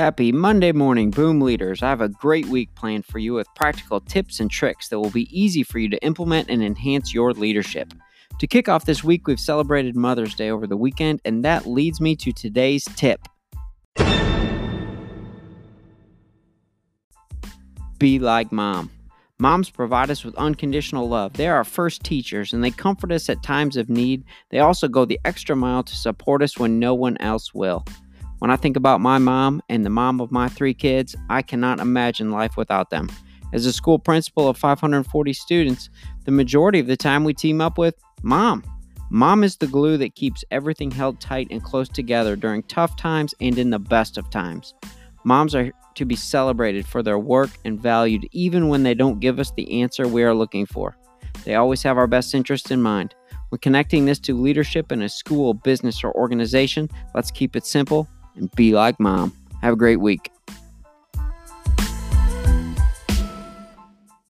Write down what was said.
Happy Monday morning, Boom Leaders. I have a great week planned for you with practical tips and tricks that will be easy for you to implement and enhance your leadership. To kick off this week, we've celebrated Mother's Day over the weekend, and that leads me to today's tip. Be like mom. Moms provide us with unconditional love. They are our first teachers and they comfort us at times of need. They also go the extra mile to support us when no one else will. When I think about my mom and the mom of my three kids, I cannot imagine life without them. As a school principal of 540 students, the majority of the time we team up with mom. Mom is the glue that keeps everything held tight and close together during tough times and in the best of times. Moms are to be celebrated for their work and valued even when they don't give us the answer we are looking for. They always have our best interest in mind. When connecting this to leadership in a school, business, or organization, let's keep it simple and be like mom. Have a great week.